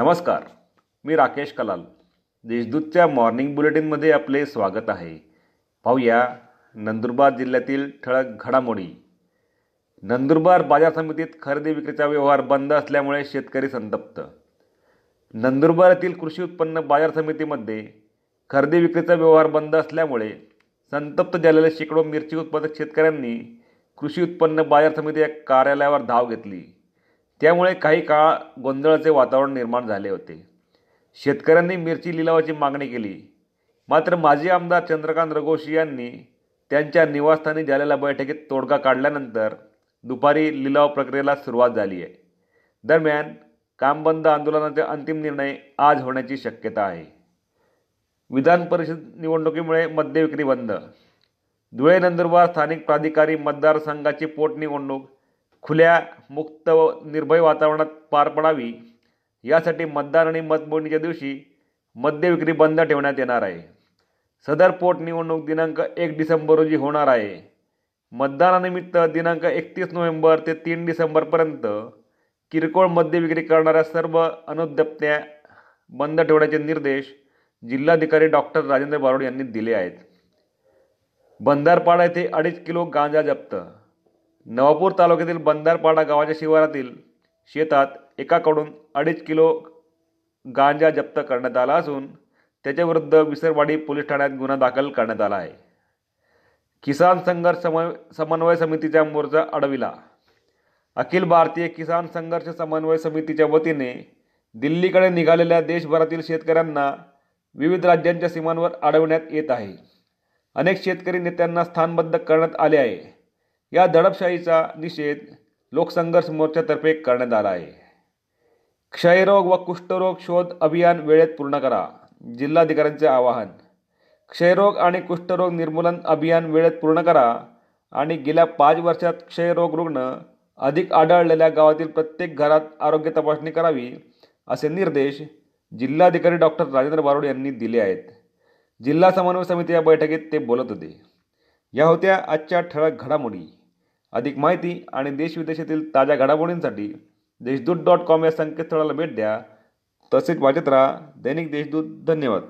नमस्कार मी राकेश कलाल. देशदूतच्या मॉर्निंग बुलेटिनमध्ये आपले स्वागत आहे. पाहूया नंदुरबार जिल्ह्यातील ठळक घडामोडी. नंदुरबार बाजार समितीत खरेदी विक्रीचा व्यवहार बंद असल्यामुळे शेतकरी संतप्त. नंदुरबार येथील कृषी उत्पन्न बाजार समितीमध्ये खरेदी विक्रीचा व्यवहार बंद असल्यामुळे संतप्त झालेल्या शेकडो मिरची उत्पादक शेतकऱ्यांनी कृषी उत्पन्न बाजार समिती या कार्यालयावर धाव घेतली. त्यामुळे काही काळ गोंधळाचे वातावरण निर्माण झाले होते. शेतकऱ्यांनी मिरची लिलावाची मागणी केली. मात्र माजी आमदार चंद्रकांत रघोशी यांनी त्यांच्या निवासस्थानी झालेल्या बैठकीत तोडगा काढल्यानंतर दुपारी लिलाव प्रक्रियेला सुरुवात झाली आहे. दरम्यान काम बंद आंदोलनाचा अंतिम निर्णय आज होण्याची शक्यता आहे. विधान परिषद निवडणुकीमुळे मद्य विक्री बंद. धुळे नंदुरबार स्थानिक प्राधिकारी मतदारसंघाची पोटनिवडणूक खुल्या मुक्त व निर्भय वातावरणात पार पडावी यासाठी मतदान आणि मतमोजणीच्या दिवशी मद्य विक्री बंद ठेवण्यात येणार आहे. सदर पोटनिवडणूक दिनांक एक डिसेंबर रोजी होणार आहे. मतदानानिमित्त दिनांक एकतीस नोव्हेंबर ते तीन डिसेंबरपर्यंत किरकोळ मद्य विक्री करणाऱ्या सर्व अनुद्यप्त्या बंद ठेवण्याचे निर्देश जिल्हाधिकारी डॉक्टर राजेंद्र बारोड यांनी दिले आहेत. बंदारपाडा येथे अडीच किलो गांजा जप्त नवापूर तालुक्यातील बंदारपाडा गावाच्या शिवारातील शेतात एकाकडून अडीच किलो गांजा जप्त करण्यात आला असून त्याच्याविरुद्ध विसरवाडी पोलीस ठाण्यात गुन्हा दाखल करण्यात आला आहे. किसान संघर्ष समन्वय समन्वय समितीचा मोर्चा अडविला. अखिल भारतीय किसान संघर्ष समन्वय समितीच्या वतीने दिल्लीकडे निघालेल्या देशभरातील शेतकऱ्यांना विविध राज्यांच्या सीमांवर अडवण्यात येत आहे. अनेक शेतकरी नेत्यांना स्थानबद्ध करण्यात आले आहे. या दडपशाहीचा निषेध लोकसंघर्ष मोर्चातर्फे करण्यात आला आहे. क्षयरोग व कुष्ठरोग शोध अभियान वेळेत पूर्ण करा. जिल्हाधिकाऱ्यांचे आवाहन क्षयरोग आणि कुष्ठरोग निर्मूलन अभियान वेळेत पूर्ण करा आणि गेल्या पाच वर्षात क्षयरोग रुग्ण अधिक आढळलेल्या गावातील प्रत्येक घरात आरोग्य तपासणी करावी असे निर्देश जिल्हाधिकारी डॉक्टर राजेंद्र बारोड यांनी दिले आहेत. जिल्हा समन्वय समिती या बैठकीत ते बोलत होते. या होत्या आजच्या ठळक घडामोडी. अधिक माहिती आणि देशविदेशातील ताज्या घडामोडींसाठी देशदूत डॉट कॉम या संकेतस्थळाला भेट द्या. तसेच वाचत राहा दैनिक देशदूत. धन्यवाद.